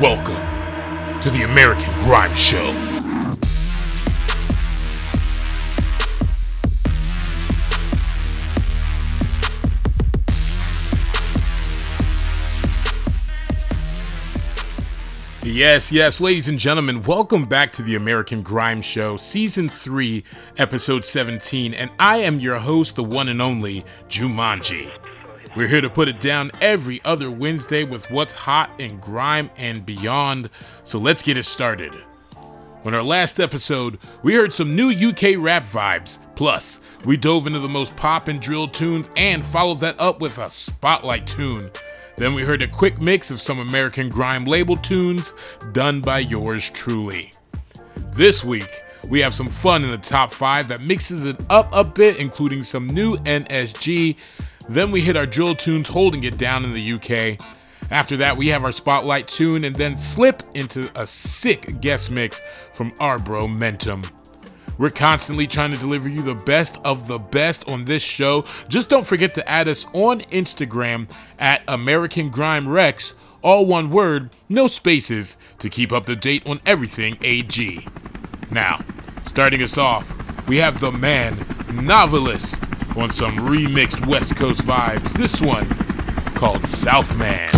Welcome to the American Grime Show. Yes, yes, ladies and gentlemen, welcome back to the American Grime Show, Season 3, Episode 17, and I am your host, the one and only Jumanji. We're here to put it down every other Wednesday with what's hot in grime and beyond. So let's get it started. On our last episode, we heard some new UK rap vibes. Plus, we dove into the most pop and drill tunes and followed that up with a spotlight tune. Then we heard a quick mix of some American grime label tunes done by yours truly. This week, we have some fun in the top 5 that mixes it up a bit, including some new NSG, then we hit our drill tunes holding it down in the UK. After that, we have our spotlight tune and then slip into a sick guest mix from our bro Mentom. We're constantly trying to deliver you the best of the best on this show. Just don't forget to add us on Instagram at American Grime Recs, all one word, no spaces, to keep up to date on everything AG. Now, starting us off, we have the man, novelist, on some remixed West Coast vibes. This one called Southman.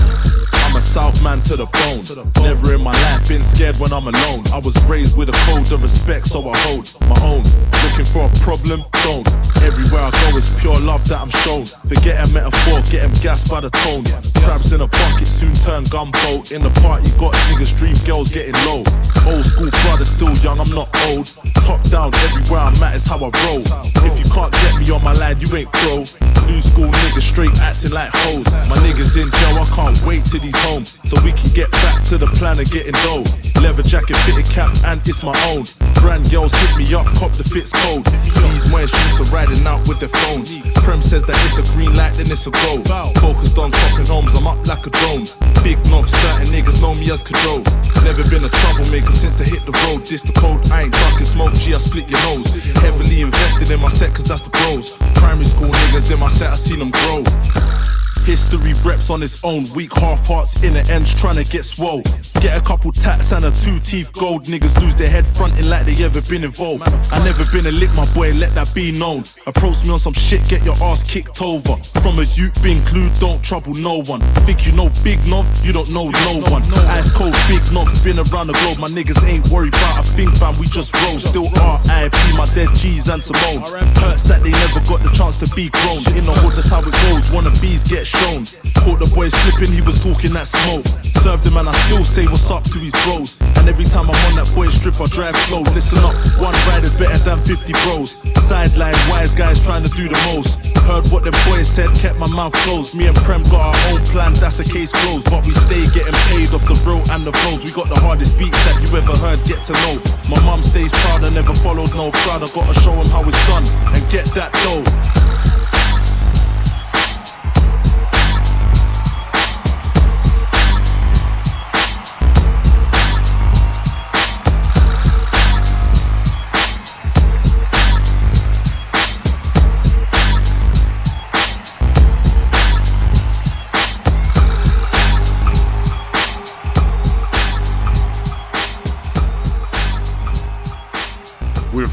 I'm a Southman to the bone. Never in my life been scared when I'm alone. I was raised with a code of respect, so I hold my own. Looking for a problem? Don't. Everywhere I go is pure love that I'm shown. Forget a metaphor, get them gassed by the tone. Crabs in a bucket soon turn gumbo. In the party, got niggas, dream girls getting low. Old school brother, still young, I'm not old. Top down, everywhere I'm at is how I roll. If you can't get me on my line, you ain't pro. New school niggas straight acting like hoes. My niggas in jail, I can't wait till these home. So we can get back to the plan of getting dough. Leather jacket, fitted cap, and it's my own. Brand girls hit me up, cop the fits cold. These my streets are riding out with their phones. Prem says that it's a green light, then it's a go. Focused on copping homes, I'm up like a drone. Big knob, certain niggas know me as control. Never been a troublemaker since I hit the road. This the code, I ain't talking smoke, G, I split your nose. Heavily invested in my set, cause that's the pros. Primary school niggas in my set, I seen them grow. History reps on its own. Weak half hearts, inner ends trying to get swole. Get a couple tats and a two teeth gold. Niggas lose their head fronting like they ever been involved. I never been a lick, my boy, let that be known. Approach me on some shit, get your ass kicked over. From a youth been glued, don't trouble no one. Think you know Big Nov, you don't know no one. Ice cold, Big Nov, been around the globe. My niggas ain't worried about a thing, fam, we just roll. Still RIP, my dead G's and Simone. Hurts that they never got the chance to be grown. In the hood, that's how it goes. Wanna bees get shown. Caught the boy slipping, he was talking that smoke. Served him and I still say what's up to his bros. And every time I'm on that boy's strip, I drive slow. Listen up, one ride is better than 50 bros. Sideline, wise guys trying to do the most. Heard what them boys said, kept my mouth closed. Me and Prem got our own plan, that's a case closed. But we stay getting paid off the road and the flows. We got the hardest beats that you ever heard, get to know. My mum stays proud, I never followed no crowd. I gotta show him how it's done and get that dough.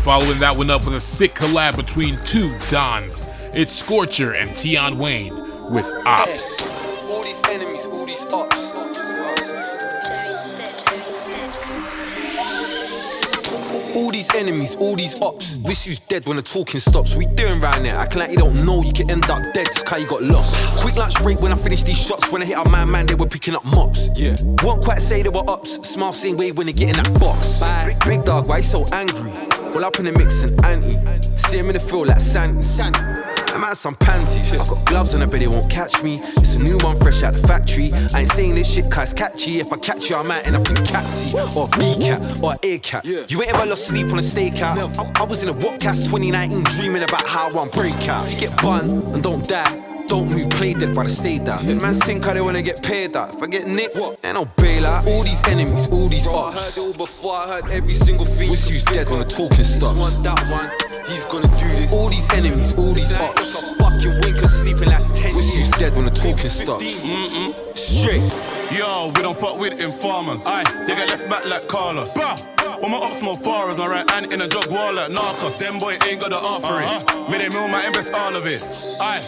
Following that one up with a sick collab between two Dons. It's Scorcher and Tion Wayne with Ops. Enemies, all these ops. Wish you's dead when the talking stops. We doing round there, acting like you don't know you can end up dead just cause you got lost. Quick lunch break when I finish these shots. When I hit our man, man, they were picking up mops. Yeah. Won't quite say they were ops. Smile same way when they get in that box. Bye. Big dog, why you so angry? All up in the mix and anti. See him in the field like Sandy. I'm at some pansies. I got gloves on, I bet they won't catch me. It's a new one fresh out the factory. I ain't saying this shit cause it's catchy. If I catch you, I might end up in Catsy or B cat or A cat. You ain't ever lost sleep on a stakeout. I, I was in a Whatcast 2019 dreaming about how I'm break out. You get bun and don't die. Don't move, play dead, brother, stay down. Man, sink how they wanna get paid out. If I get nicked, ain't no bailout. All these enemies, all these Bro, I heard it all before, I heard every single thing. Dead when the talking. This one, that one, he's gonna do this. All these enemies, all these This ain't ops. fucking winker sleeping like 10 Wish you dead when the talking stops. Mm-mm. Straight. Yo, we don't fuck with informers. Aye, they get left back like Carlos. Bah. All my ops more far as my right hand in a drug wall like Narcos. Them boy ain't got the art for uh-huh. it. Me they mill my invest all of it. Aye.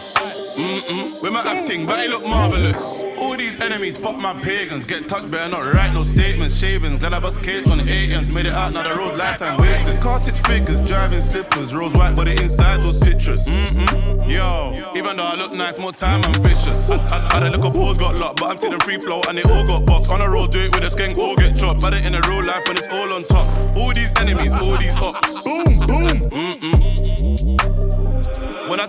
Mm-mm. Might have ting, but it look marvelous. All these enemies, fuck my pagans. Get touched, better not write no statements. Shavings, glad I bust case on the ATMs. Made it out, now the road lifetime wasted. Car six figures, driving slippers. Rose white, but the insides was citrus. Mm-mm. Yo, even though I look nice, more time I'm vicious. Had a little pause, got locked, but I'm taking free flow and they all got boxed. On a road, do it with a skank, all get chopped. But in a real life when it's all on top. All these enemies, all these ops.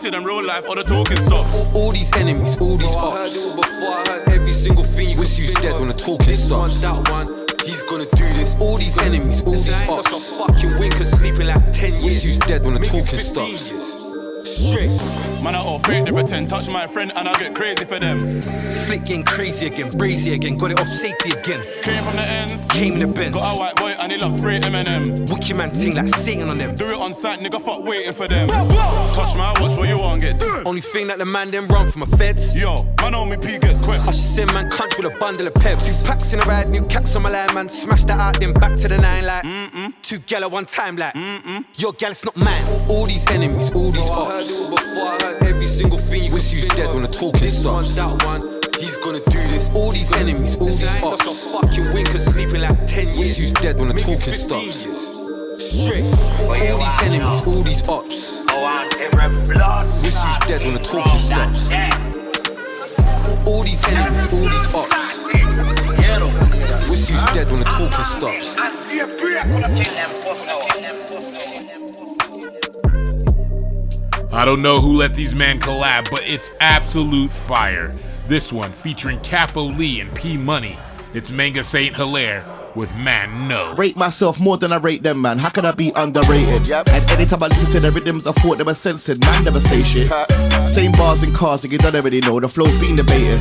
See them real life, all the talking stops. All, all these enemies, all these I heard it all before, I heard every single thing you Wish could you was dead of. when the talking This one, that one, he's gonna do this. All these enemies, all Listen, these I ain't got ops. some fucking winkers sleeping like 10 years. Wish you was dead when the Maybe talking 15 stops. years. Straight. Man, I all fake, they pretend. Touch my friend and I get crazy for them. Flicking crazy again, brazy again, got it off safety again. Came from the ends. Came in the Benz. Got a white boy and he loves spray M&M. Wookie man ting like Satan on them. Do it on site, nigga, fuck waiting for them. Touch my watch, what you want get? Only thing that the man them run from a feds. Yo, man on me P get quick. I should send man country with a bundle of peps. Two packs in a ride, new caps on my line, man. Smash that out, then back to the nine like. mm Two gal at one time like. Mm-mm. Your gal, it's not mine. All these enemies, all these I heard it before, I heard every single thing you Wish could you was dead when the talking this one, that one, he's gonna do this. All these enemies, all Listen, these ain't got ops. some fucking winkers sleeping like 10 years. Oh, Wish you was dead when the Maybe talking stops. years. Straight. All these enemies, all these ops. Wish you was dead when the talking stops. All these enemies, all these ops. Wish you was dead when the talking stops. I don't know who let these men collab, but it's absolute fire. This one featuring Capo Lee and P Money. It's Manga Saint Hilaire with Man No. Rate myself more than I rate them, man. How can I be underrated? And anytime I listen to the rhythms, I thought they were censored. Man never say shit. Same bars and cars, like you don't already know. The flow's been debated.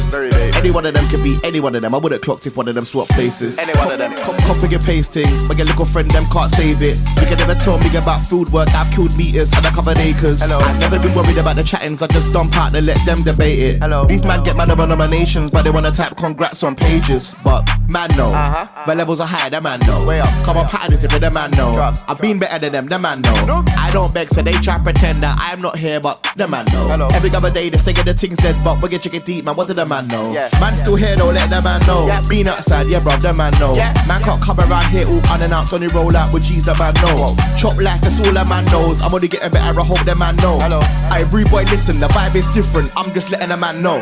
Any one of them can be any one of them. I would've clocked if one of them swapped places. Any one of them. Cop, copying and pasting, but your little friend them can't save it. You can never tell me about food work. I've killed meters and I covered acres. I've never been worried about the chattings. I just dump out and let them debate it. Hello. These man get man over nominations, but they wanna type congrats on pages. But man no, the levels are high. The man know. Come on, pattern is if the man know. I've been better than them. The man know. I don't beg, so they try pretend that I'm not here, but the man know. Every other day they say the things dead, but we get chicken deep, man. What did the man know? Man still here, though. Let the man know. Been outside, yeah, bruv. The man know. Man can't come around here all unannounced. Only roll out with G's. The man know. Chop life, that's all the man knows. I'm only getting better. I hope the man know. I rude boy, listen. The vibe is different. I'm just letting the man know.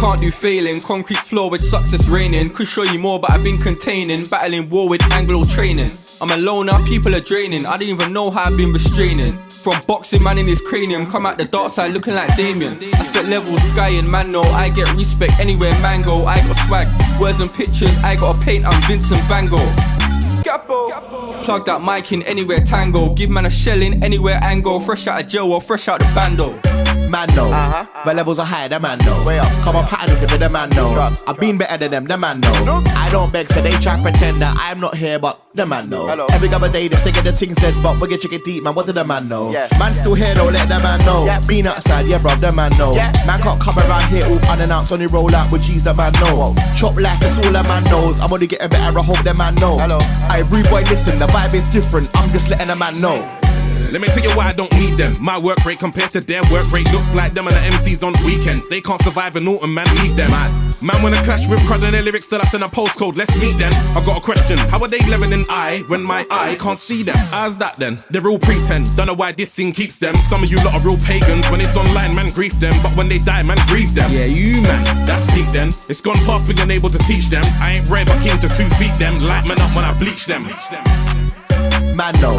Can't do failing, concrete floor with success raining. Could show you more, but I've been containing. Battling war with Anglo training. I'm a loner, people are draining. I didn't even know how I've been restraining. From boxing, man in his cranium. Come out the dark side looking like Damien. I set levels, sky and man, no. I get respect anywhere, man go. I got swag. Words and pictures, I got a paint, I'm Vincent Van Gogh. Plug that mic in anywhere tango. Give man a shell in anywhere angle. Fresh out of jail or fresh out the bando. Man know. The levels are high, the man know. Come on, pattern if the man know. I've been better than them, the man know. I don't beg, so they try pretend that I'm not here, but the man know. Every other day they say get the things dead, but we get chicken deep, man. What did the man know? Man still here, though, let the man know. Been outside, yeah, bruv, the man know. Man can't come around here all unannounced, only roll out with G's, the man know. Chop life, that's all the man knows. I'm only getting better, I hope the man know. I rude boy, listen, the vibe is different. I'm just letting the man know. Let me tell you why I don't need them. My work rate compared to their work rate looks like them and the MCs on weekends. They can't survive in autumn, man, leave them. Man, man wanna clash with crud and their lyrics till I send a postcode. Let's meet them. I got a question. How are they leveling I when my eye can't see them? How's that then? They're all pretend. Don't know why this thing keeps them. Some of you lot are real pagans. When it's online, man, grief them. But when they die, man, grieve them. Yeah, you man, that's peak then. It's gone past being able to teach them. I ain't rare, but keen to two feet them. Light man up when I bleach them. Man know.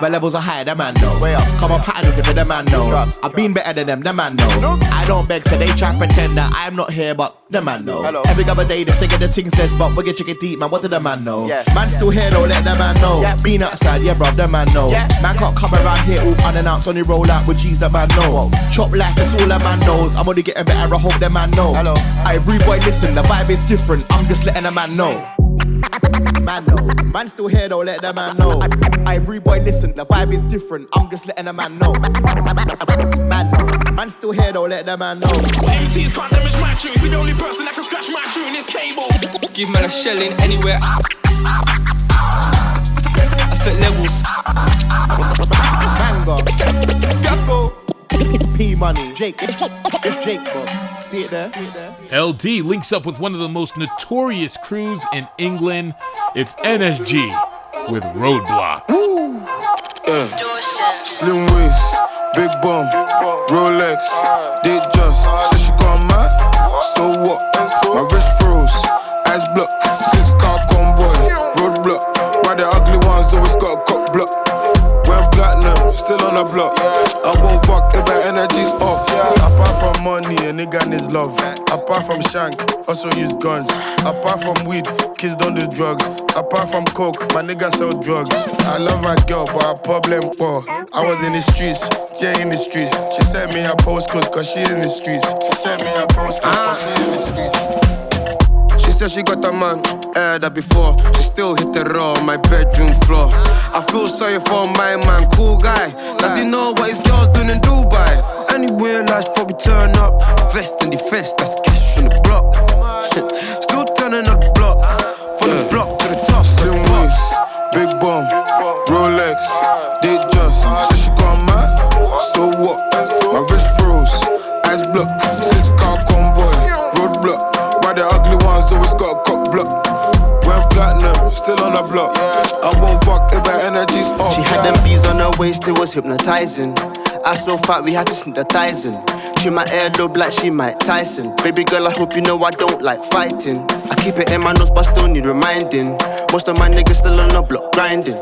The levels are high, the man know. Come on, pattern is if the man know. I've been better than them, the man know. I don't beg, so they try pretend that I'm not here, but the man know. Every other day they say the things dead, but we get chicken deep, man. What did the man know? Man still here, though, let the man know. Been outside, yeah, bruv, the man know. Man can't come around here all unannounced, only roll out with G's, the man know. Chop life, that's all the man knows. I'm only getting better, I hope the man know. I rude boy, listen, the vibe is different. I'm just letting the man know. Man, no. Man still here though, let the man know. I, I, every boy listen, the vibe is different. I'm just letting the man know. Man, no. Man still here though, let the man know. MCs can't damage my tune. Be the only person that can scratch my tune is cable. Give man a shelling anywhere. I set levels. Banger. Gappo. P money. Jake. It's Jake, bro. See it there? See it there? LD links up with one of the most notorious crews in England. It's NSG with Roadblock. Uh. Slim waist, big bum, Rolex, did just. Said she got mad, so what? My wrist froze, eyes blocked. Six car convoy, roadblock. Why the ugly ones always got a cock block? Went platinum, still on the block. I won't fuck if my energy's off. Apart from money, a nigga needs love. Apart from shank, also use guns. Apart from weed, kids don't do drugs. Apart from coke, my nigga sell drugs. I love my girl, but her problem, poor. I was in the streets, yeah, in the streets. She sent me her postcode, cause she in the streets. She sent me her postcode, cause she in the streets. Said she got a man, heard that before. She still hit the raw on my bedroom floor. I feel sorry for my man, cool guy. Does he know what his girl's doing in Dubai? Anywhere life before we turn up. Vest and defense, that's cash on the block. Still turning up the block. From the block to the top. Slim waist, big bum, Rolex, did just. Said she got mad, so what? My wrist froze, eyes blocked. Six car I won't fuck if my energy's off. She had them bees on her waist, it was hypnotizing. I so fat, we had to in. She my earlobe like she Mike Tyson. Baby girl, I hope you know I don't like fighting. I keep it in my nose, but still need reminding. Most of my niggas still on the block grinding.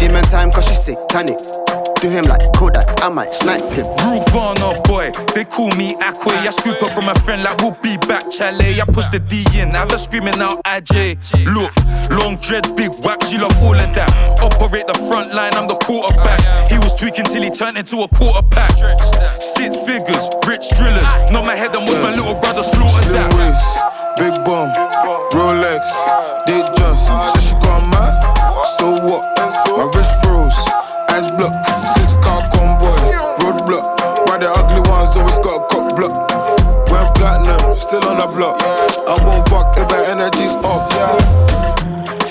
Demon time, cause she satanic. Do him like Kodak, I might snipe him. Rude Ghana boy, they call me Akwe. I scoop up from my friend like we'll be back, Chalet. I push the D in, have her screaming out IJ. Look, long dreads, big whack, she love all of that. Operate the front line, I'm the quarterback. He was tweaking till he turned into a quarterback. Six figures, rich drillers. Not my head, and watch my little brother slaughter Slim that. waist, big bum, Rolex, did just. Said she got mad, so what? My wrist froze, eyes blocked. Six car convoy, roadblock. Why the ugly ones always got a cock block? Went platinum, still on the block. I won't fuck if my energy's off.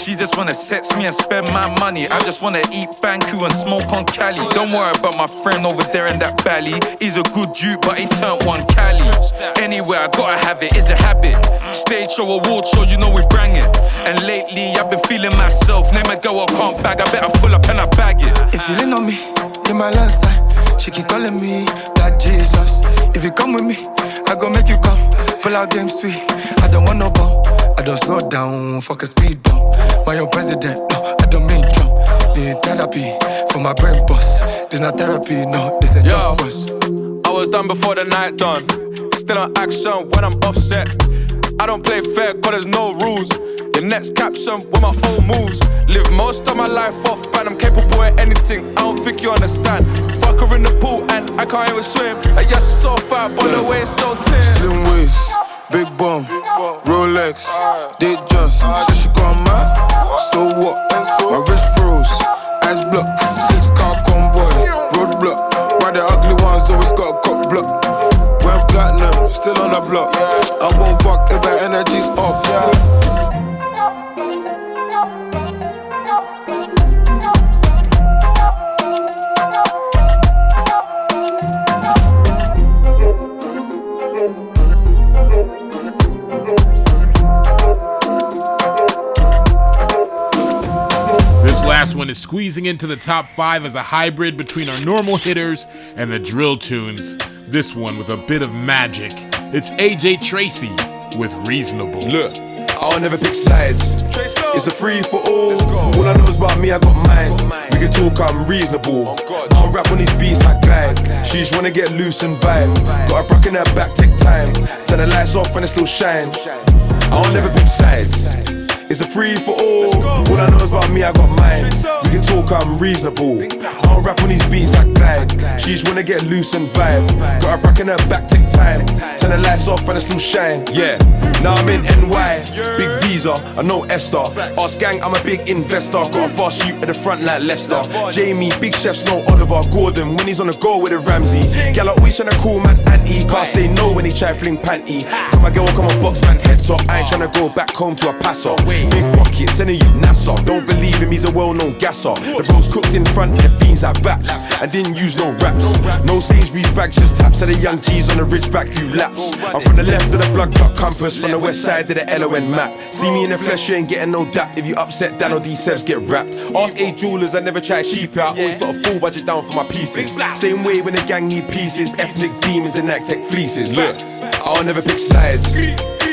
She just wanna sex me and spend my money. I just wanna eat Banku and smoke on Cali. Don't worry about my friend over there in that valley. He's a good dude, but he turned one Cali. Anyway, I gotta have it, it's a habit. Stage show, award show, you know we bring it. And lately, I've been feeling myself. Name a girl I can't bag, I better pull up and I bag it. If you lean on me, you're my last side. She keep calling me Black Jesus. If you come with me, I gon' make you come. Pull out game sweet. I don't want no bum. I don't slow down, fuck a speed bump. My own president, no, I don't mean Trump. Need therapy for my brain boss. There's not therapy, no, this ain't Yo. just bus. I was done before the night done. Still on action when I'm offset. I don't play fair cause there's no rules. Your next caption with my old moves. Live most of my life off brand. I'm capable of anything. I don't think you understand. Fuck her in the pool and I can't even swim. I yes, it's so fat, but the way it's so thin. Slim waist, big bum, Rolex, did just. Said she got mad, so what? My wrist froze, eyes blocked. Six car convoy, roadblock. Why the ugly ones always got a cock block? Went platinum, still on the block. I won't fuck if my energy's off. One is squeezing into the top five as a hybrid between our normal hitters and the drill tunes. This one with a bit of magic. It's AJ Tracey with Reasonable. Look, I'll never pick sides. It's a free for all. All I know is about me, I got mine. We can talk, I'm reasonable. I'll rap on these beats like glide. She just wanna get loose and vibe. Got a brock in her back, take time. Turn the lights off and it still shine. I'll never pick sides. It's a free for all. All I know is about me, I got mine. We can talk, I'm reasonable. I don't rap on these beats, I glide. She just wanna get loose and vibe. Got a back in her back, take time. Turn the lights off and I still shine. Yeah, now I'm in NY. Big visa, I know Esther. Ask gang, I'm a big investor. Got a fast shoot at the front like Leicester. Jamie, big chefs know Oliver Gordon when he's on the go with a Ramsey. Gal always tryna call man auntie. Can't say no when he try fling panty. Come my girl, come on box man's head top. I ain't tryna go back home to a passer. Big rocket, sending you NASA. Don't believe him, he's a well-known gasser. The bros cooked in front of the fiends like vaps. I didn't use no raps. No Sainsbury's bags, just taps of the young G's on the ridge back few laps. I'm from the left of the blood clock compass, from the west side of the LON map. See me in the flesh, you ain't getting no dap. If you upset Dan or D Sevs get wrapped. Ask A jewelers, I never try cheap out. Always got a full budget down for my pieces. Same way when the gang need pieces, ethnic demons and act tech fleeces. Look, I'll never pick sides.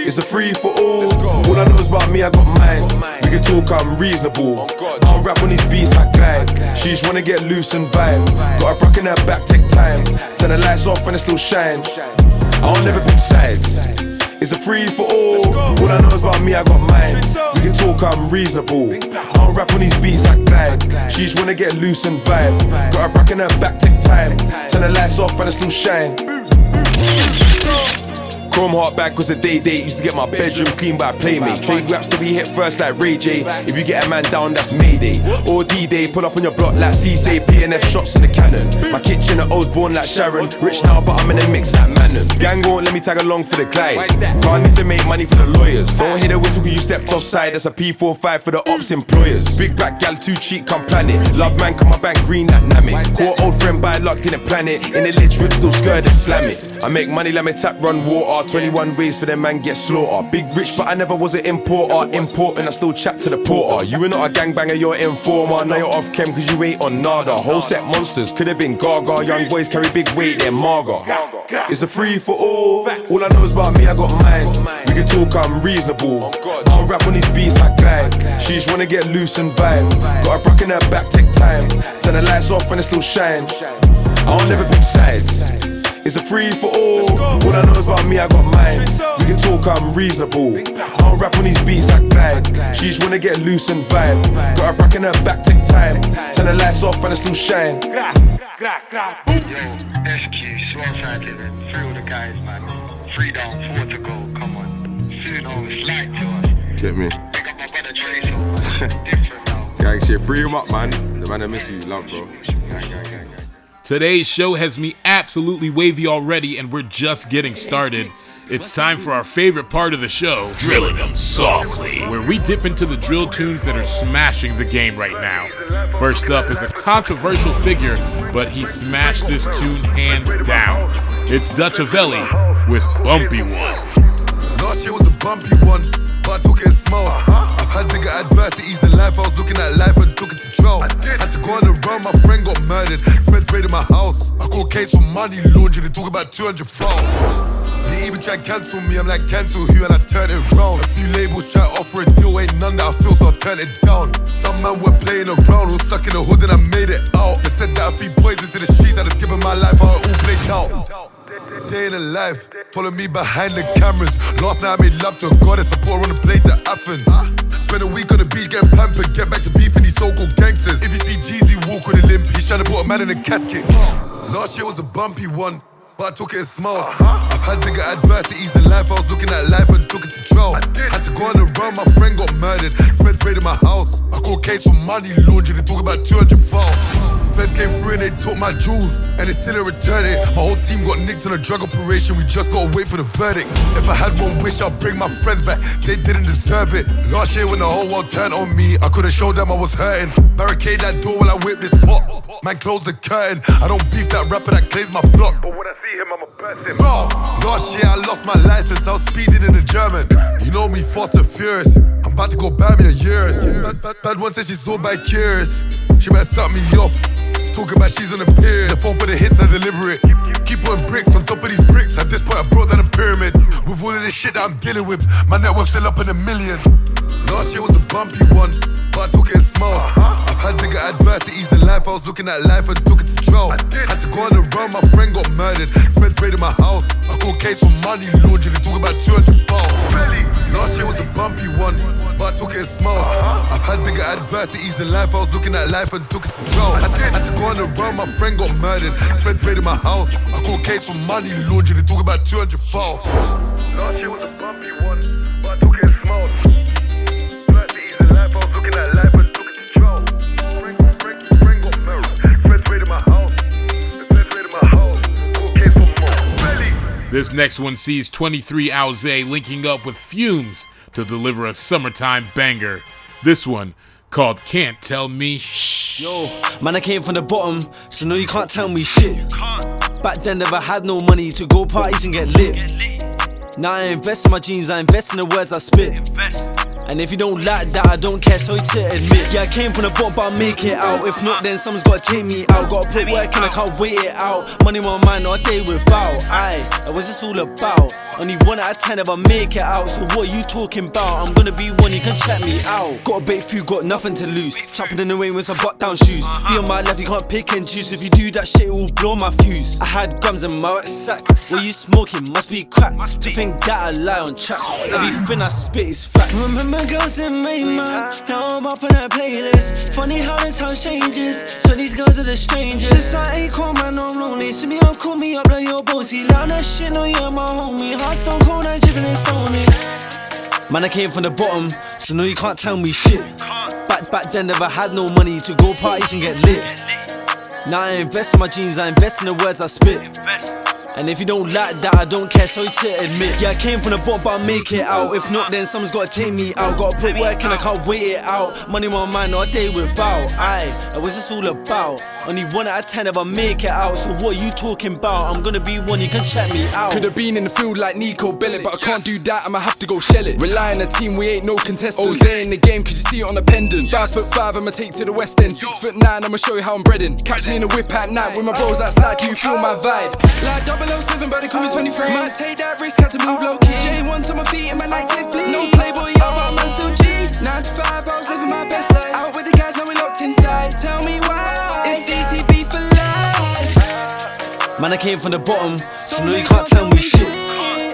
It's a free for all. All I know is about me, I got mine. We can talk, I'm reasonable. I don't rap on these beats, I glide. She just wanna get loose and vibe. Got a brock in her back, take time. Turn the lights off and it still shine. I don't never pick sides. It's a free for all. All I know is about me, I got mine. We can talk, I'm reasonable. I don't rap on these beats, I glide. She just wanna get loose and vibe. Got a brock in her back, take time. Turn the lights off and it still shine. Chrome heart back was a day date. Used to get my bedroom clean by a playmate. Trade raps to be hit first like Ray J. If you get a man down, that's Mayday. Or D Day, pull up on your block like C say PNF shots in the cannon. My kitchen at Osborne like Sharon. Rich now, but I'm in a mix like Manon. Gang won't let me tag along for the glide. Can't need to make money for the lawyers. Don't hear the whistle cause you stepped offside. That's a P45 for the ops employers. Big back gal too cheap, come plan it. Love man, come my bank green like Namek. Caught old friend by luck, didn't plan it. In the lich rip, still skirt and slam it. I make money let me tap run water. 21 ways for them man get slaughter. Big rich, but I never was an importer. Important, I still chat to the porter. You were not a gangbanger, you're informer. Now you're off chem cause you ain't on nada. Whole set monsters, could have been gaga. Young boys carry big weight, they're maga. It's a free for all. All I know is about me, I got mine. We can talk, I'm reasonable. I don't rap on these beats, I glide. She just wanna get loose and vibe. Got a brock in her back, take time. Turn the lights off and it still shine. I don't never pick sides. It's a free for all. All I know is about me, I got mine. We can talk, I'm reasonable. I don't rap on these beats, I glide. She just wanna get loose and vibe. Got a brock in her back, take time. Turn the lights off and it still shine. Yo, SQ, Swell Cycling, three of the guys, man. Three down, four to go, come on. Soon over, slide to us. Get me. Pick up my brother Trey, so different now. Gang shit, free him up, man. The man that miss you, love, bro. Today's show has me absolutely wavy already, and we're just getting started. It's time for our favorite part of the show, Drilling them softly. where we dip into the drill tunes that are smashing the game right now. First up is a controversial figure, but he smashed this tune hands down. It's Dutchavelli with Bumpy One. Last year was a bumpy one, but I took it small. I've had bigger adversities in life. I was looking at life and took it to trial. Had to go on the run, my friend got murdered. Friends raided my house. I caught case for money laundering. They talk about 200 foul. They even try cancel me. I'm like, cancel who? And I turn it round. A few labels try to offer a deal. Ain't none that I feel, so I turn it down. Some man were playing around. Was stuck in the hood and I made it out. They said that I feed boys into the streets. I just given my life how it all played out. Day in the life, follow me behind the cameras. Last night I made love to a goddess, I put her on the plane to Athens. Spend a week on the beach getting pampered, get back to beefing these so-called gangsters. If you see Jeezy walk with a limp, he's trying to put a man in a casket. Last year was a bumpy one, but I took it small. I've had bigger adversities in life, I was looking at life and took it to trial. Had to go on the run, my friend got murdered. Friends raided my house. I caught case for money laundering, they talk about 200 foul. Feds came through and they took my jewels, and they still didn't return it. My whole team got nicked on a drug operation, we just gotta wait for the verdict. If I had one wish, I'd bring my friends back, they didn't deserve it. Last year, when the whole world turned on me, I couldn't show them I was hurting. Barricade that door while I whip this pot. Man, close the curtain. I don't beef that rapper that claims my block. But when I see Bro, last year I lost my license, I was speeding in the German. You know me, fast and furious. I'm about to go buy me a years. Bad, bad, bad one said she's all by curious. She better suck me off. Talk about she's on the pier. The phone for the hits, I deliver it. Keep putting bricks on top of these bricks. At this point, I brought down a pyramid. With all of this shit that I'm dealing with, my net worth still up in a million. Last year was a bumpy one, but I took it small. I've had bigger adversities in life. I was looking at life and took it to trial. Had to go on the road, my friend got murdered. Friends raided my house. I caught case for money laundering. They talk about 200 pounds. Last year was a bumpy one, but I took it small. I've had bigger adversities in life. I was looking at life and took it to trial. Had, to go on the road, my friend got murdered. Friends raided my house. I caught case for money laundering. They talk about 200 pounds. Last year was a bumpy This next one sees 23 Alze linking up with Fumes to deliver a summertime banger. This one called Can't Tell Me Shh. Yo, man, I came from the bottom, so no, you can't tell me shit. Back then, never had no money to go parties and get lit. Now I invest in my dreams, I invest in the words I spit. And if you don't like that, I don't care, so it's to admit. Yeah, I came from the bottom, but I make it out. If not, then someone's gotta take me out. Gotta put work in, I can't wait it out. Money on my mind, not a day without. Aye, and what's this all about? Only one out of ten if I make it out. So what you talking about? I'm gonna be one, you can check me out. Got a bait few, got nothing to lose. Chopping in the rain with some butt down shoes. Be on my left, you can't pick and choose. If you do that shit, it will blow my fuse. I had grams in my sack. What you smoking? Must be crack. To think that I lie on tracks. Everything I spit is facts. Remember girls in my mind, now I'm up on that playlist. Funny how the time changes, so these girls are the strangers. Since I ain't cool, man, I'm lonely. See me up, call me up like your bossy. Loud that shit, know you're my homie. Heart stone cold, I dripping and stony. Man, I came from the bottom, so no, you can't tell me shit. Back back then, never had no money to go parties and get lit. Now I invest in my dreams, I invest in the words I spit. And if you don't like that, I don't care, so you to admit. Yeah, I came from the bottom, but I make it out. If not, then someone's gotta take me out. Gotta put work in, I can't wait it out. Money on my mind, not a day without. Aye, what's this all about? Only one out of ten if I make it out. So what you talking about? I'm gonna be one, you can check me out. Could have been in the field like Niko Bellic, but I can't do that, I'ma have to go shell it. Rely on the team, we ain't no contestants. Jose in the game, could you see it on the pendant? Five foot five, I'ma take to the west end. Six foot nine, I'ma show you how I'm breading. Catch me in a whip at night with my bros outside, do you feel my vibe? Like 007, but they call me 23. Might take that risk, had to move low key. J1 to my feet in my nighttime fleece. No playboy, yo, but man still G's. 9 to 5, I was living my best life. Out with the guys, now we locked inside. Tell me Man, I came from the bottom, so no, you can't tell me shit.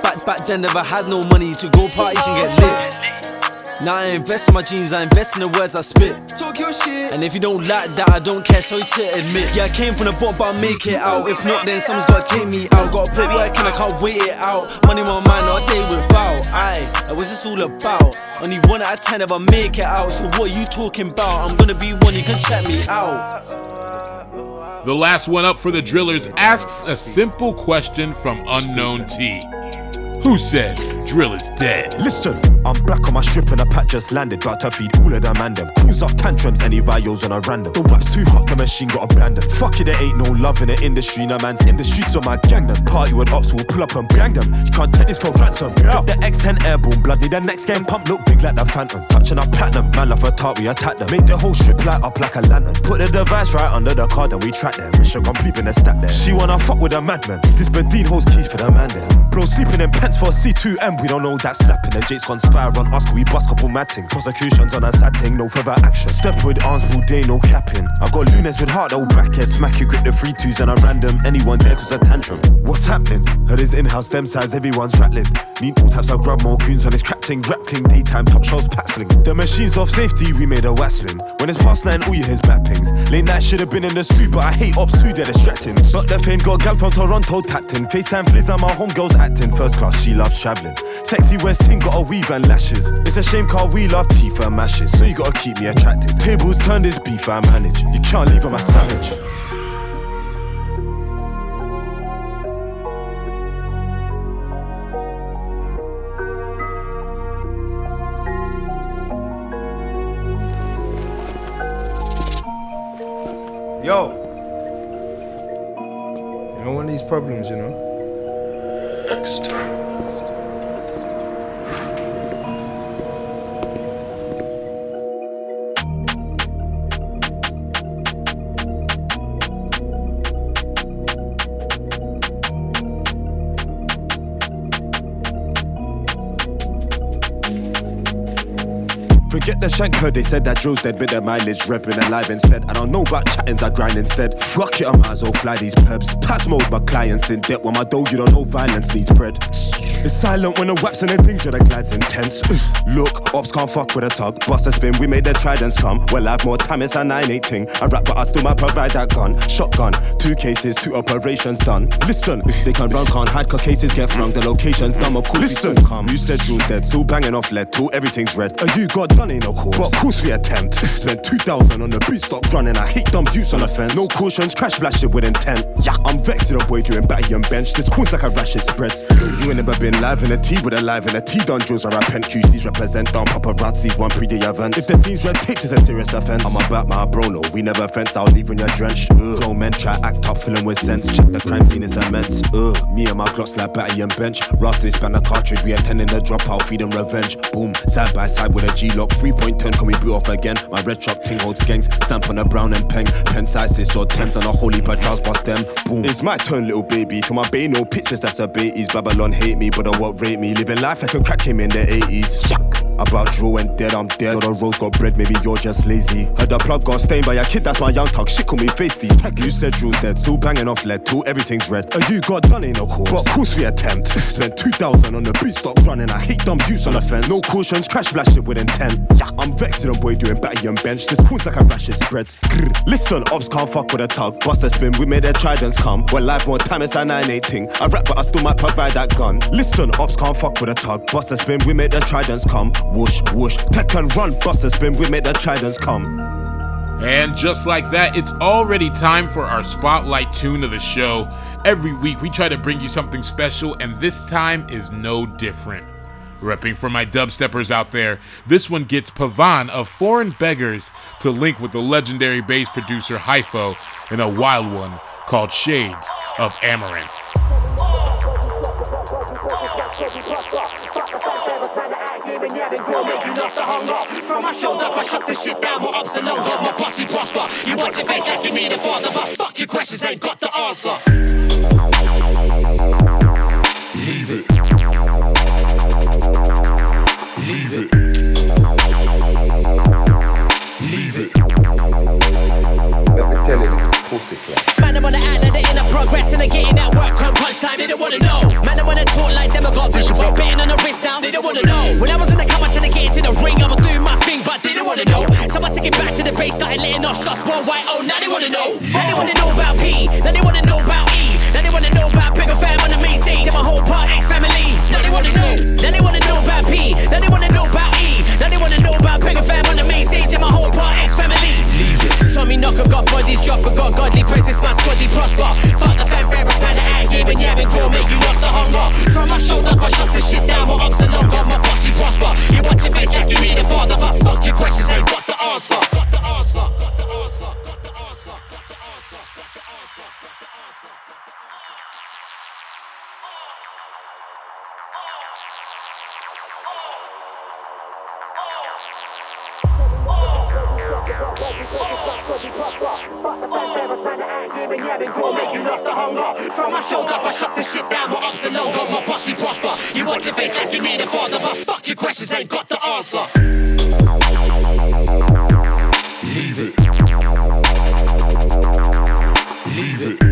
Back back then, never had no money to go parties and get lit. Now I invest in my dreams, I invest in the words I spit. Talk your shit. And if you don't like that, I don't care, so you to admit. Yeah, I came from the bottom, but I make it out. If not, then someone's gotta take me out. Gotta put work in, I can't wait it out. Money on my mind, all day without. Aye, and what's this all about? Only one out of ten if I make it out. So what you talking about? I'm gonna be one, you can check me out. Uh, uh, The last one up for the drillers asks a simple question from Unknown T. Who said drill is dead? Listen, I'm back on my strip and a patch just landed. About to feed all of them and them. Cruise up tantrums, any vials on a random. The wap's too hot, the machine got a brand abandoned. Fuck it, there ain't no love in the industry. No man's in the streets on my gang them. Party with ops, we'll pull up and bang them. You can't take this for ransom. Drop the X10 airborne blood, need the next game pump, look big like the phantom. Touching up platinum, man love a tart, we attack them. Make the whole strip light up like a lantern. Put the device right under the card and we track them. Mission complete in the stack there. She wanna fuck with a madman. This Bedine holds keys for the man there. Bro, sleeping in pants for C2M, we don't know that slapping. The Jake's conspire on us, we bust couple mad things. Prosecutions on a sad thing, no further action. Step with arms full day, no capping. I got lunas with heart, old bracket. Smack you, grip the free twos and a random. Anyone there cause a tantrum. What's happening? Heard his in house, them size, everyone's rattling. Need all types, I'll grab more goons on his crap thing. Daytime, top shows, pack fling. The machines off safety, we made a waspling. When it's past nine, all you hear's bad pings. Late night should have been in the stew, but I hate ops too, they're distracting. But the fame got gal from Toronto tapping. FaceTime please, now my homegirl's acting. First class, she loves traveling. Sexy West Ting got a weave and lashes. It's a shame, car we love teeth and mashes. So you gotta keep me attracted. Tables turn this beef I manage. You can't leave on a savage. Yo. You know one of these problems, you know? Forget the shank heard they said that drill's dead, bit the mileage, rev been alive instead. I don't know about chattings, I grind instead. Fuck it, I might as well fly these peps. Pass mode, my clients in debt. When my dough, you don't know violence needs bread. It's silent when the waps and the things, yeah, the glides intense. Look, ops can't fuck with a tug. Bust a spin, we made the tridents come. Well, I've more time, it's a 9 8 thing. I rap, but I still might provide that gun. Shotgun, two cases, two operations done. Listen, they can run, can't hide, cause cases get flung. The location dumb, of course. Listen, come. You said Jules dead, still banging off lead, till everything's red. Uh, you got done, ain't no cause. But of course we attempt. Spent 2,000 on the beat, stop running. I hate dumb youths on the fence. No cautions, crash flash shit with intent. Yeah, I'm vexed with a boy doing batty and bench. This coons like a rash, it spreads. You ain't never been live in a T with a live in a T done drills. I repent QCs represent dumb paparazzis, one pre day event. If the scene's red tape is a serious offense, I'm about my bro, no, we never fence. I'll leave when you're drenched. Ugh. Grown men try act up, filling with sense. Check the crime scene is immense. Ugh. Me and my glocks like batty and bench. After they span a cartridge, we attending the dropout, feeding revenge. Boom, side by side with a G lock. Three point turn, can we boot off again? My red truck ting holds gangs. Stamp on a brown and peng. Pen size is so tempt on a holy but trials bust them. Boom. It's my turn, little baby. To my bay, no pictures, that's a baities. Babylon hate me, but I won't rate me. Living life like a crack him in the 80s. Yuck. About Drew and dead, I'm dead. All the rose got bread, maybe you're just lazy. Heard the plug got stained by a kid, that's my young talk. Shit call me feisty. Tech, you said Drew's dead, still banging off lead, till everything's red. Uh, you got done, in no cause. But of course we attempt. Spent 2,000 on the beat, stop running. I hate dumb youths on the fence. No cautions, crash flash shit with intent. Yeah, I'm vexed with them boy doing batty and bench. This coons like a rash, it spreads. Grr. Listen, ops can't fuck with a tug. Bust a spin, we made their tridents come. Well, life more time, it's a 9 8 thing. I rap, but I still might provide that gun. Listen, ops can't fuck with a tug. Bust spin, we made their tridents come. Whoosh, whoosh. Tech and run, bust spin, we made the tridents come. And just like that, it's already time for our spotlight tune of the show. Every week we try to bring you something special, and this time is no different. Repping for my dubsteppers out there, this one gets Pavan of Foreign Beggars to link with the legendary bass producer Hypho in a wild one called Shades of Amaranth. From my shoulder, I shut this shit down. You watch your face you mean the father, fuck your questions, ain't got the answer. Leave it. Leave it. This pussy class. Man, I wanna act like they're in a progress and they're getting that work from crunch time. They don't wanna know. Man, I wanna talk like them. I got vision, but betting on the wrist now. They don't wanna know. When I was in the come, I trying to get into the ring. I was doing my thing, but they don't wanna know. So I took it back to the base, started letting off shots. Worldwide, oh, now they wanna know. Now they wanna know about P. Now they wanna know about E. Now they wanna know about Bigger Fam on the main stage. And my whole part X family. Now they wanna know. Now they wanna know about P. Now they wanna know about E. Now they wanna know about Bigger Fam on the main stage. And my whole part X family. Leave it. Tommy Knocker got bodies drop and got godly praises, my squaddy prosper. Fuck the fanfares, man, out here and yabbing go make you lost the hunger. From my shoulder, I shut the shit down, what ups and got my posse prosper. You watch your face like you need the father, but fuck your questions, ain't. Got the answer, From my shoulder, I shut the shit down, what ups and lows, my posse prosper. You watch your face like you mean the father, but fuck your questions, ain't got the answer. Leave it. Leave it.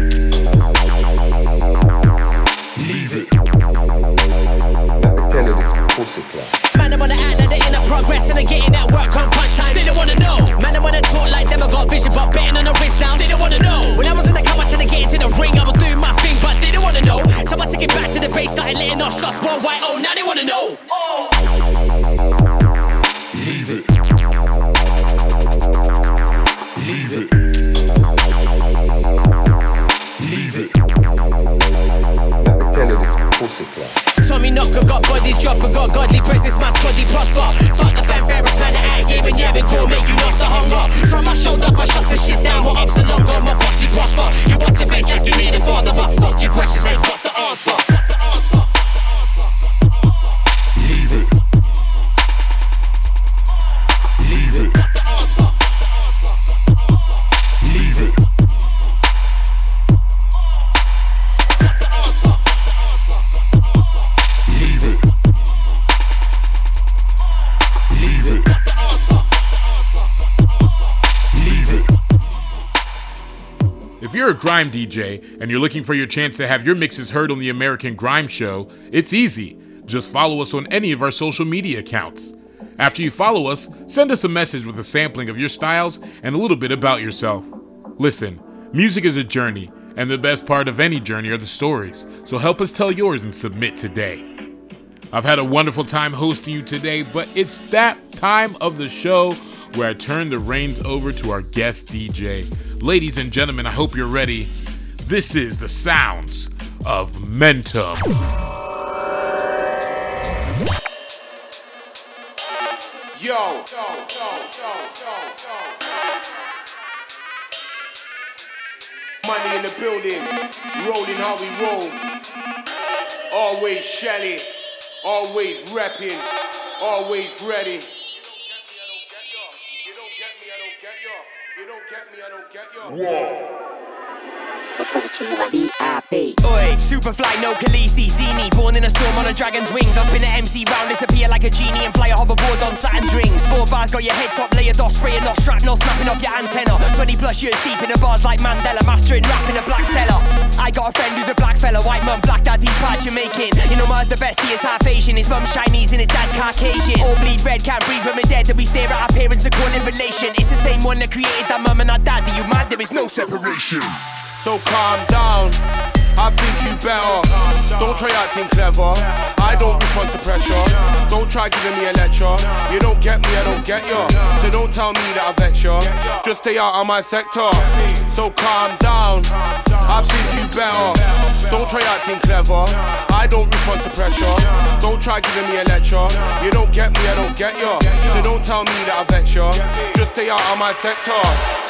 Vision, but betting on the wrist now. They don't wanna know. When I was in the I trying to get into the ring. I was doing my thing, but they don't wanna know. So I took it back to the base, started letting off shots. Worldwide, oh, now they wanna know. Class. Got bodies drop and got godly praises, my squaddy prosper. Fuck the fanfares, man, out here and yabbing go make you lost the hunger. From my shoulder, I shut the shit down, what ups low, got my posse prosper. You watch your face like you need the father, but fuck your questions, ain't. Got the answer. You're a grime DJ and you're looking for your chance to have your mixes heard on the American Grime Show, it's easy. Just follow us on any of our social media accounts. After you follow us, send us a message with a sampling of your styles and a little bit about yourself. Listen, music is a journey, and the best part of any journey are the stories, so help us tell yours and submit today. I've had a wonderful time hosting you today, but it's that time of the show where I turn the reins over to our guest DJ. Ladies and gentlemen, I hope you're ready. This is the sounds of Mentom. Yo. Money in the building, rolling how we roll. Always shelly, always repping, always ready. 耶 Oi, Superfly, no Khaleesi, Zini, born in a storm on a dragon's wings. I spin an MC round, disappear like a genie and fly a hoverboard on Saturn's rings. Four bars got your head top, layer dot, spraying off shrapnel, snapping off your antenna. 20 plus years deep in the bars like Mandela, mastering rap in a black cellar. I got a friend who's a black fella, white mum, black dad, he's part Jamaican. You know, my the best, he is half Asian, his mum's Chinese and his dad's Caucasian. All bleed red, can't breathe when we're dead, that we stare at our parents and call relation. It's the same one that created that mum and that dad, that you mad, there is no separation. So calm down. I think you better. Don't try acting clever. I don't respond to pressure. Don't try giving me a lecture. You don't get me, I don't get ya. So don't tell me that I vex ya. Just stay out of my sector. So calm down. I think you better. Don't try acting clever. I don't respond to pressure. Don't try giving me a lecture. You don't get me, I don't get ya. So don't tell me that I vex ya. Just stay out of my sector.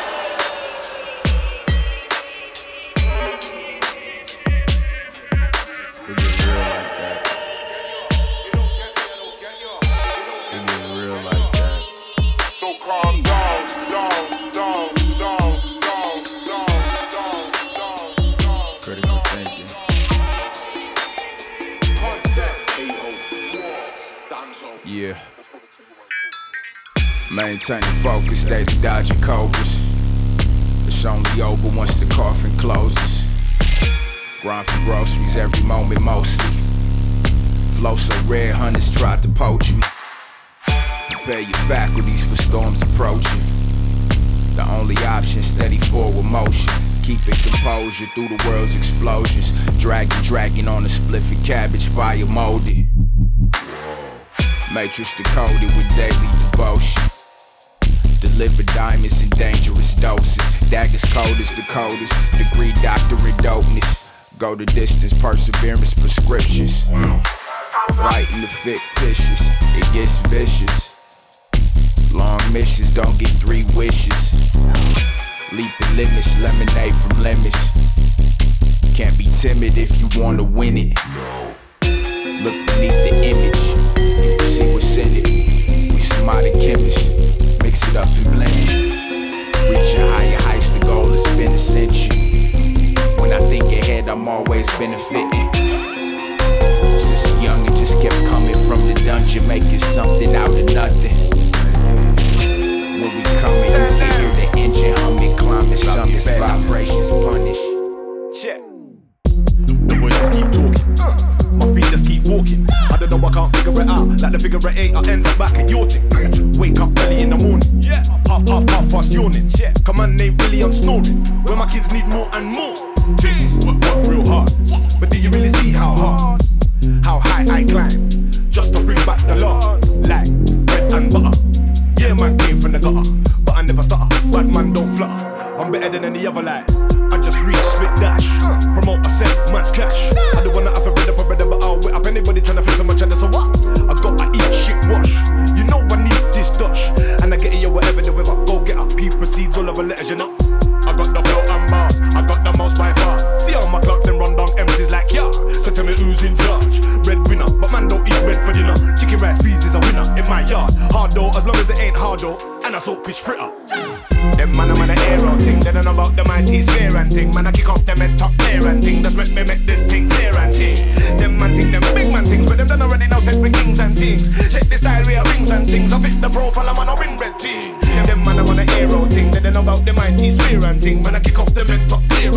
Maintaining focus, steady dodging cobras. It's only over once the coffin closes. Grind for groceries every moment mostly. Flow so red, hunters tried to poach me. Prepare your faculties for storms approaching. The only option, steady forward motion. Keeping composure through the world's explosions. Dragging, dragging on the spliffy cabbage, fire molded. Matrix decoded with daily devotion. Deliver diamonds in dangerous doses. Daggers cold as the coldest. Degree doctorate dopeness. Go the distance, perseverance prescriptions. Fighting the fictitious, it gets vicious. Long missions don't get three wishes. Leaping limits, lemonade from lemons. Can't be timid if you wanna win it. Look beneath the image, you can see what's in it. We some modern chemists, mix it up and blend. Reaching higher heights, the goal is been ascension. When I think ahead, I'm always benefiting. Since young and just kept coming from the dungeon, making something out of nothing. When we coming, you can hear the engine humming, climbing summits, vibrations punish. Check. The voices keep talking. My feet just keep walking. I don't know, I can't figure it out. Like the figure it eight, I end up back at your thing. Wake up early in the morning. Yeah. Half, half, half past yawning. Yeah. Command name Billy, I'm snoring. Where my kids need more and more. Work, work real hard. But do you really see how hard? How high I climb? Just to bring back the law. Like bread and butter. Yeah, man came from the gutter. But I never stutter. Bad man don't flutter. I'm better than any other lie. I just reach, spit dash. Promote a set, man's cash. I don't wanna have a bread up a bread but I'll wait up anybody trying to feel so much and so what? I gotta eat shit wash. You know I need this Dutch. And I get it, yeah, whatever the weather. Go get up, P proceeds all over letters, you know. I got the flow and bars, I got the most by far. See all my clocks and run down MCs like yeah. So tell me who's in charge. For dinner. Chicken rice peas is a winner in my yard. Hard though, as long as it ain't hard though. And I soak fish fritter. Them man, I'm on the aero thing. They don't know about the mighty sphere and thing. Man, I kick off them head top clear and thing. Just make me make this thing clear and thing. Them man think them big man things, but them done already know set with kings and things. Check the style, we rings and things. I fit the profile, I'm on a win red team. Them man, I'm on the aero thing. They don't know about the mighty sphere and thing. Man, I kick off them head top clear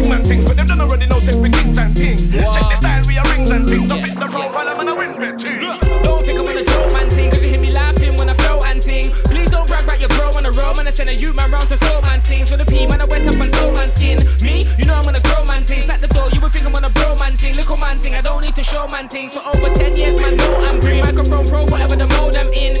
big man things, but them don't already know set with kings and things. Wow. Check the style, we are rings and things. Up in the road while I'm on a win red team. Don't think I'm on a joke man thing, cause you hear me laughing when I flow and ting. Please don't brag about your bro on a roll, man. I send a you man rounds to soul man things For the P man, I wet up on soul man skin. Me, you know I'm on a grow man things At the door, you would think I'm on a bro man thing. Little man thing, I don't need to show man things. For over 10 years, man, know I'm green. Microphone pro, whatever the mode I'm in.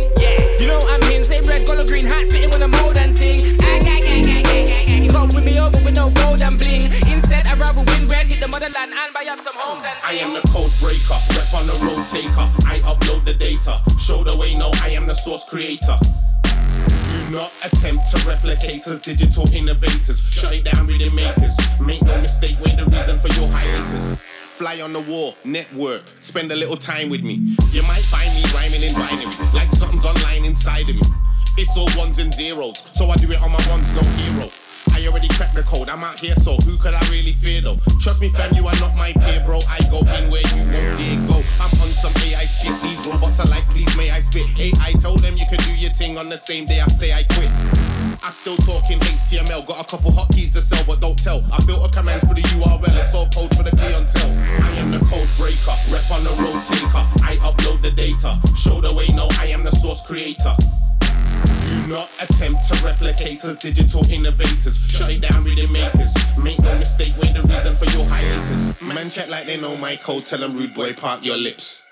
Red, hit the motherland, and buy up some homes and I am the code breaker, rep on the road taker. I upload the data, show the way, no, I am the source creator. Do not attempt to replicate us, digital innovators. Shut it down, rhythm makers. Make no mistake, we're the reason for your hiatus. Fly on the wall, network, spend a little time with me. You might find me rhyming in binary, like something's online inside of me. It's all ones and zeros, so I do it on my ones, no hero. I already cracked the code, I'm out here, so who could I really fear though? Trust me, fam, you are not my peer, bro. I go in where you won't dare go. I'm on some AI shit, these robots are like, please may I spit. AI told them you can do your thing on the same day I say I quit. I still talking HTML, got a couple hotkeys to sell, but don't tell. I built a commands for the URL, it's all code for the clientele. I am the code breaker, rep on the road taker. I upload the data, show the way, no, I am the source creator. Not attempt to replicate us, digital innovators. Shut it down, rhythm makers. Make no mistake, we're the reason for your hiatus. Man, check like they know my code, tell them rude boy, park your lips.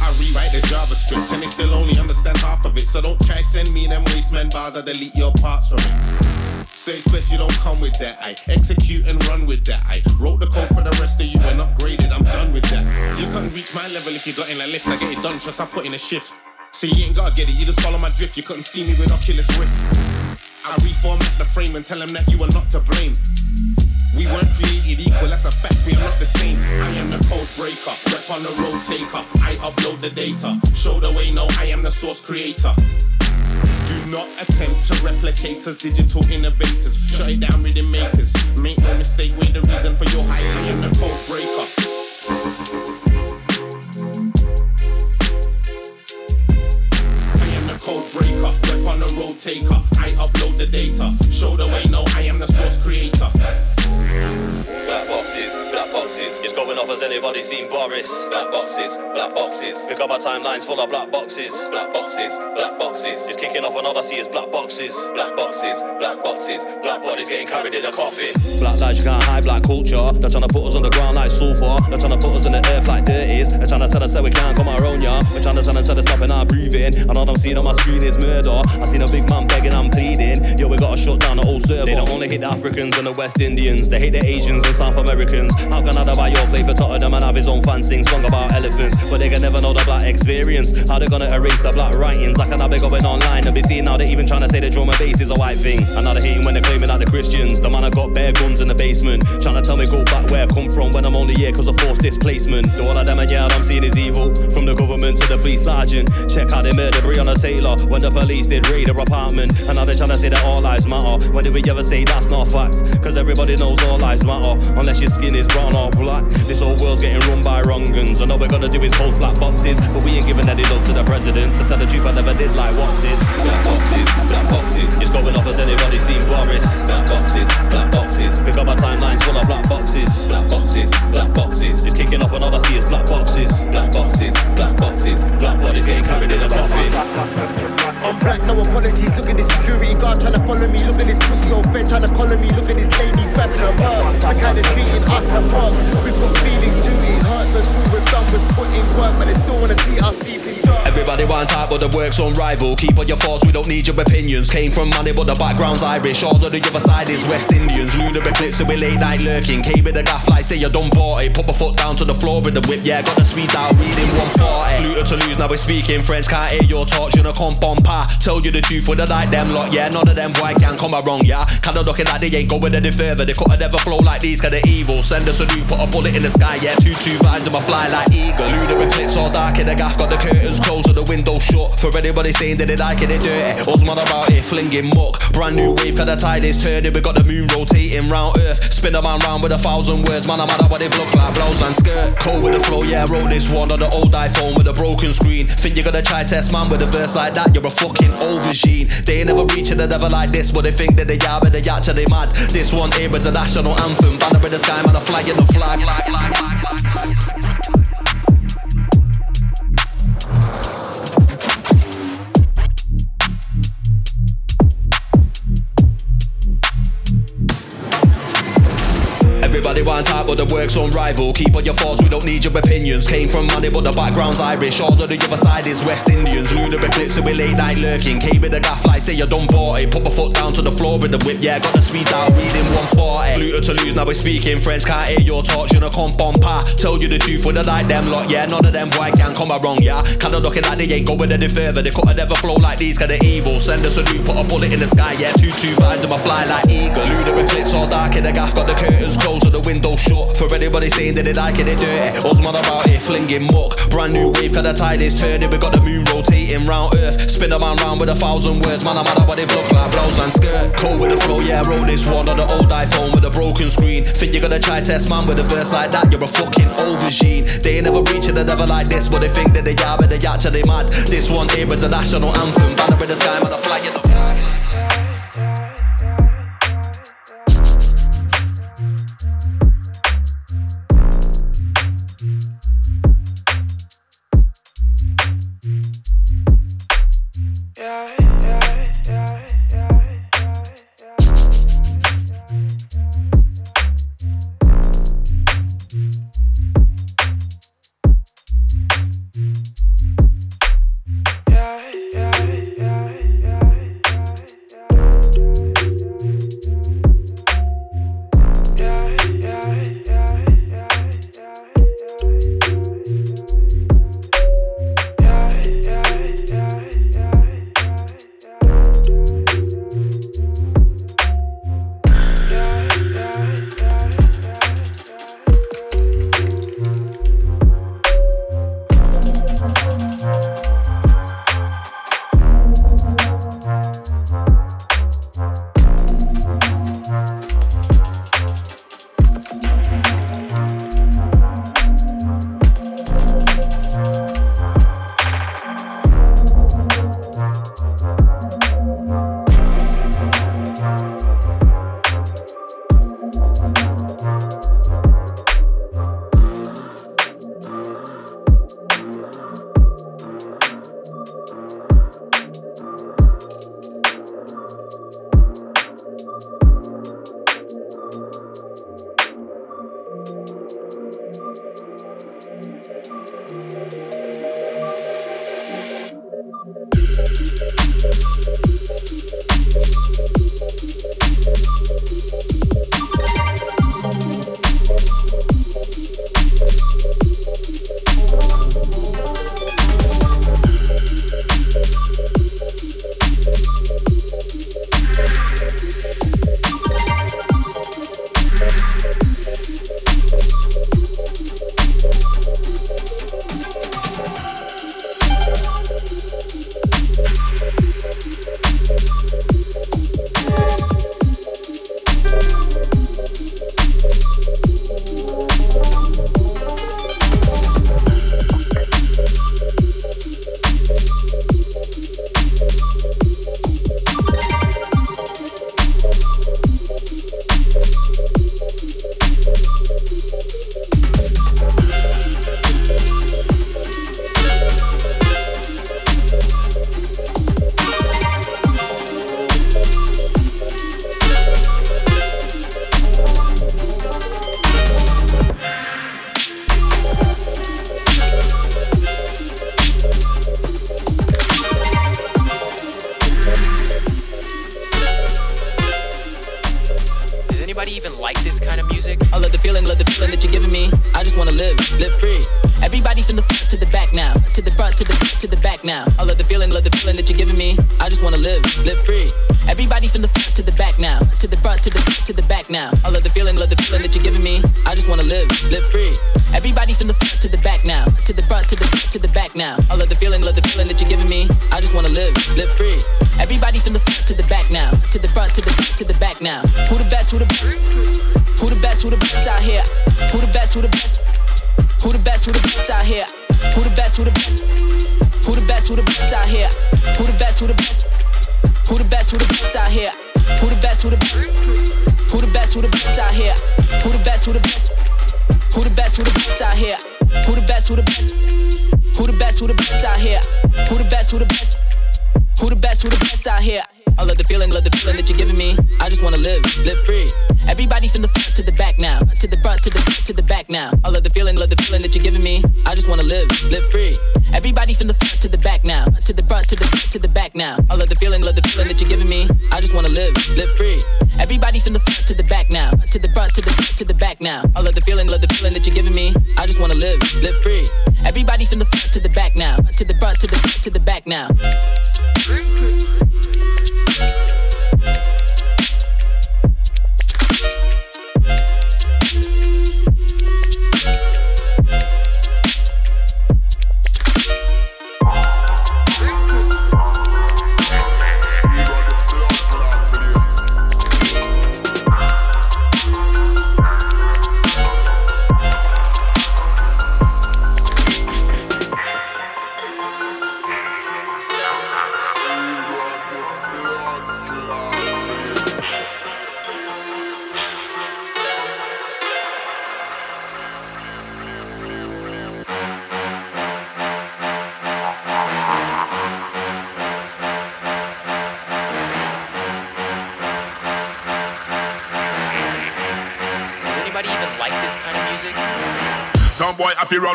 I rewrite the JavaScript and they still only understand half of it. So don't try send me them wasteman bars, I delete your parts from it. So it's best you don't come with that. I execute and run with that. I wrote the code for the rest of you and upgraded. I'm done with that. You couldn't reach my level if you got in a lift. I get it done, trust I put in a shift. So you ain't gotta get it, you just follow my drift. You couldn't see me with Oculus Rift. I reformat the frame and tell them that you are not to blame. We weren't created equal, that's a fact, we are not the same. I am the code breaker, rep on the road taker. I upload the data, show the way, no, I am the source creator. Do not attempt to replicate us, digital innovators. Shut it down, rhythm makers. Make no mistake, we're the reason for your high. I am the code breaker. Code breaker, rep on the road taker. I upload the data, show the way, no, I am the source creator. Black boxes, black boxes. It's going off as anybody seen Boris. Black boxes, black boxes. Pick up my timelines full of black boxes. Black boxes, black boxes. It's kicking off and all I see is black boxes. Black boxes, black boxes. Black bodies getting carried in a coffin. Black lives you can't hide, black culture. They're trying to put us on the ground like sulfur. They're trying to put us in the earth like dirt is. They're trying to tell us that we can't come our own, yeah. We're trying to tell us that they're stopping our breathing. And all I'm seeing on my screen is murder. I seen a big man begging, I'm pleading. Yo, we gotta shut down the old server. They don't only hate the Africans and the West Indians. They hate the Asians and South Americans. How can Adebayo play for Tottenham and have his own fans sing song about elephants? But they can never know the black experience. How they gonna erase the black writings? Like can I be going online and be seen now? They even trying to say the drum and bass is a white thing. And now hating when they're claiming that the Christians. The man I got bare guns in the basement. Trying to tell me go back where I come from when I'm only here cause of forced displacement. The all of them and yeah, I'm seeing is evil. From the government to the police sergeant. Check how they murdered Breonna Taylor when the police did raid her apartment. And now they're trying to say that all lives matter. When did we ever say that's not facts? Cause everybody knows all lives matter. Unless your skin is brown or black. This whole world's getting run by wrong guns. And all we're gonna do is post black boxes. But we ain't giving any love to the president. To tell the truth, I never did like what's it. Black boxes, black boxes. It's going off as anybody seen Boris. Black boxes, black boxes. Pick up my timelines full of black boxes. Black boxes, black boxes. It's kicking off and all I see is black boxes. Black boxes, black boxes. Black bodies getting carried in a coffin. I'm black, no apologies. Look at this security guard trying to follow me. Look at this pussy old friend trying to collar me. Look at this lady grabbing her purse. The kind of treating us to park. We've got feelings too, it hurts. And all we've done was put in work, but they still wanna see us deep in dirt. Everybody want type, but the work's unrivaled. Keep on your thoughts, we don't need your opinions. Came from money, but the background's Irish. All of the other side is West Indians. Lunar eclipse, so we late night lurking. Came with a gaff like say you done bought it. Put my foot down to the floor with the whip, yeah. Got the speed out, reading 140. Lutar to lose, now we're speaking French. Can't hear your talk, you know, come on pa. Tell you the truth, with the like them lot, yeah. None of them boy can come wrong, yeah. Kinda looking like they ain't going any further. They couldn't ever flow like these, kinda evil. Send us a new, put a bullet in the sky, yeah. Two two vibes in my fly like eagle. Lunar eclipse, all dark in the gaff, got the curtains closed and the window shut. For anybody saying that they like it, they dirty. Us man about it, flinging muck. Brand new wave, cause the tide is turning. We got the moon rotating round earth. Spin a man round with a thousand words. Man, I'm mad at what they look like, blouse and skirt. Cold with the flow, yeah, wrote this one on the old iPhone with a broken screen. Think you're gonna try test man with a verse like that? You're a fucking aubergine. They ain't never reaching a level like this, but they think that they are, but they actually mad. This one here is a national anthem. Banner in the sky, man, a flag in the flag. Everybody want type, but the work's unrivaled. Keep on your thoughts, we don't need your opinions. Came from money, but the background's Irish. All of the other side is West Indians. Lunar eclipse, so we late night lurking. Came with a gaff like say you done bought it. Put my foot down to the floor with the whip, yeah. Got the speed out, reading 140. Fluter to lose, now we speaking French. Can't hear your talk, you know, come on pa. Tell you the truth, when I like them lot, yeah. None of them boy can come wrong, yeah. Kinda looking like they ain't going any further. They couldn't ever flow like these, kinda evil. Send us a new, put a bullet in the sky, yeah. Two two vibes, and I fly like eagle. Lunar eclipse, all dark in the gaff, got the curtains closed and the window shut. For anybody saying that they like it, they dirty. Us man about it, flinging muck. Brand new wave, cause the tide is turning. We got the moon rotating round earth. Spin a man round with a thousand words. Man, I'm mad at what they look like, blouse and skirt. Cold with the flow, yeah, I wrote this one on the old iPhone with a broken screen. Think you're gonna try test man with a verse like that? You're a fucking aubergine. They ain't never reaching a never like this, but they think that they are, but they actually mad. This one here is a national anthem. Banner in the sky, man, a flag in the flag.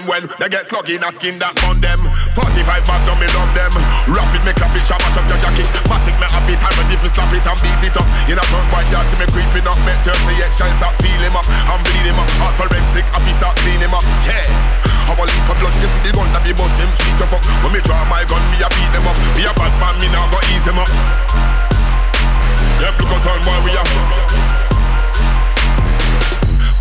When they get slug in a skin that on them. 45 back down me love them. Rap it, me clap it, shabba shop your jacket. Matic me have it, I'm ready to slap it and beat it up. In a front boy, yard me creeping up. Make 38 shines up, feel him up. I'm bleed him up. Heart forensic, I feel start clean him up. Yeah. How a leap of blood, you see the gun that be bust him feet fuck. When me draw my gun, me a beat them up. Me a bad man, me now go ease them up. Them look us on boy, we are.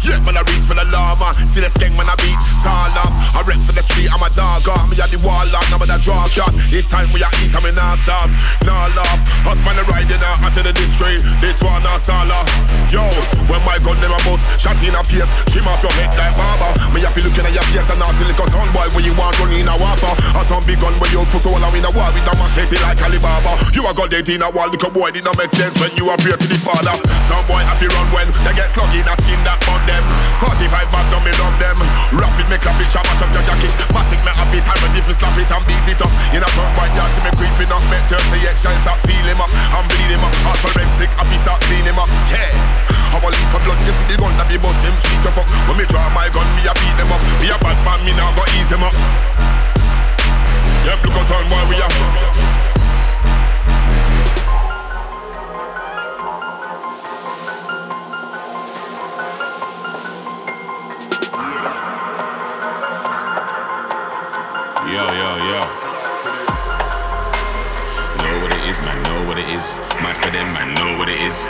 Yeah, man, I reach for the llama. See the skeng man, I beat tall up. I rep for the street, I'm a dog up. Me at the wall lock, now I'm a draw cut. This time we are eat, I'm in non-stop. Nah laugh. Husband riding out onto the district. This one, not sala. Yo, when my gun never bust, shot in a face. Trim off your head like barber. Me have to looking at your face and not till it on, boy. When you want run in a waffle. Or some big gun when you for so long in a wall with a machete like Alibaba. You a got dead in a wall, little boy, did not make sense when you appear to the father. Some boy have to run when they get slug in a skin that on them. 45 back down, me love them. Rap it, me clap it, shabba up your jacket. Matic me have it, I'm ready to slap it and beat it up. In a front yard, see me creeping up. Make 38 shines up, feel him up. I'm bleed him up. Heart forensic, I feel start clean him up. Yeah. How a leap of blood, you see the gun that be bust him feet to fuck. When me draw my gun, me a beat them up. Me a bad man, me now go ease them up. Yep, look us on, boy, we are. Is. Mad for them, man. Know what it is.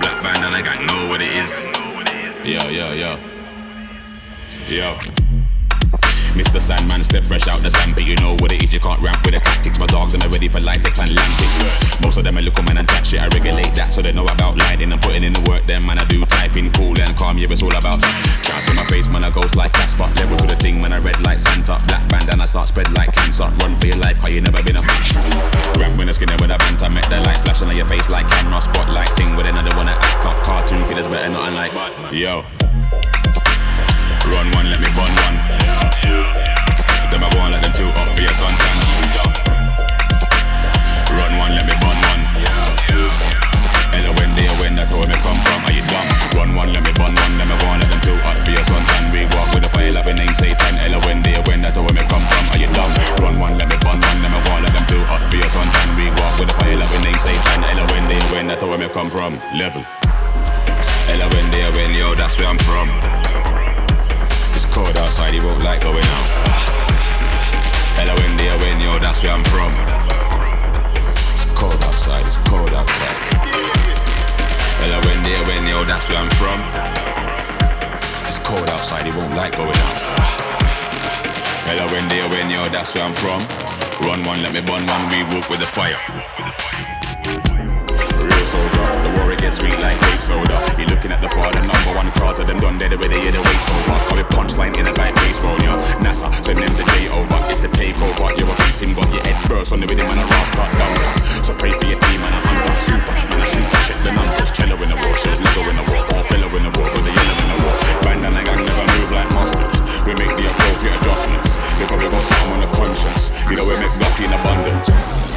Black band and I got know what it is. Yo, yo, yo. Yo. Mr. Sandman, step fresh out the sand, but you know what it is. You can't ramp with the tactics. My dogs, them are ready for life, they plan lampish. Most of them are little man and chat shit. I regulate that, so they know about lighting and putting in the work. Them man, I do typing cool and calm. Yeah, it's all about can't see my face, man. I goes like Casper. Level to the thing, man. I red like Santa. Black band and I start spread like cancer. Run for your life, cause you never been a Ramp when the skinner with a banter. Make the light flashing on your face like camera. Spotlight ting with another one to act up. Cartoon killers better not unlike. Yo. Run one, let me bun one. Them I go on them two up for your suntan. Run one, let me bun one. Hello, when when that's where me come from. Are you dumb? Run one, let me bun one. Them I go on them two up for your suntan. We walk with a fire we name Satan. Hello, when when that's where me come from. Are you dumb? Run one, let me bun one. Them I go on them two up for your suntan. We walk with a fire we name Satan. Hello, when when that's where me come from. Level. Hello, when they when yo, that's where I'm from. It's cold outside, it won't like going out. Hello, they when yo, that's where I'm from. It's cold outside, it's cold outside. Hello, they when yo, that's where I'm from. It's cold outside, it won't like going out. Hello, they when yo, that's where I'm from. Run one, let me burn one, we walk with the fire. Real soldier, the gets sweet like grape soda. You looking at the father, number one to them done dead where they hear the wait over. Call it punchline in a guy face roll, yeah. NASA, send them the day over. It's the takeover. You're a victim, got your head burst on the rhythm and a rasp cut numbers. So pray for your team and a hunter, super, and a shooter. Check the numbers, cello in the war, shows Lego in the war, all fellow in the war, with the yellow in the war. Band and a gang never move like mustard. We make the appropriate adjustments. Because we got something on the conscience. You know we make luck in abundance.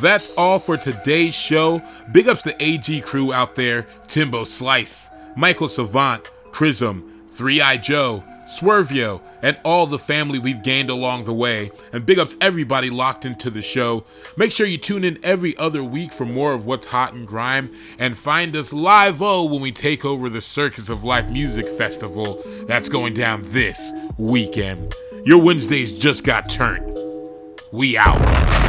That's all for today's show. Big ups to AG crew out there Timbo Slice, Michael Savant, Chrism, Three Eye Joe, Swervio, and all the family we've gained along the way. And big ups everybody locked into the show. Make sure you tune in every other week for more of what's hot and grime and find us live oh when we take over the Circus of Life Music Festival that's going down this weekend. Your Wednesdays just got turned. We out.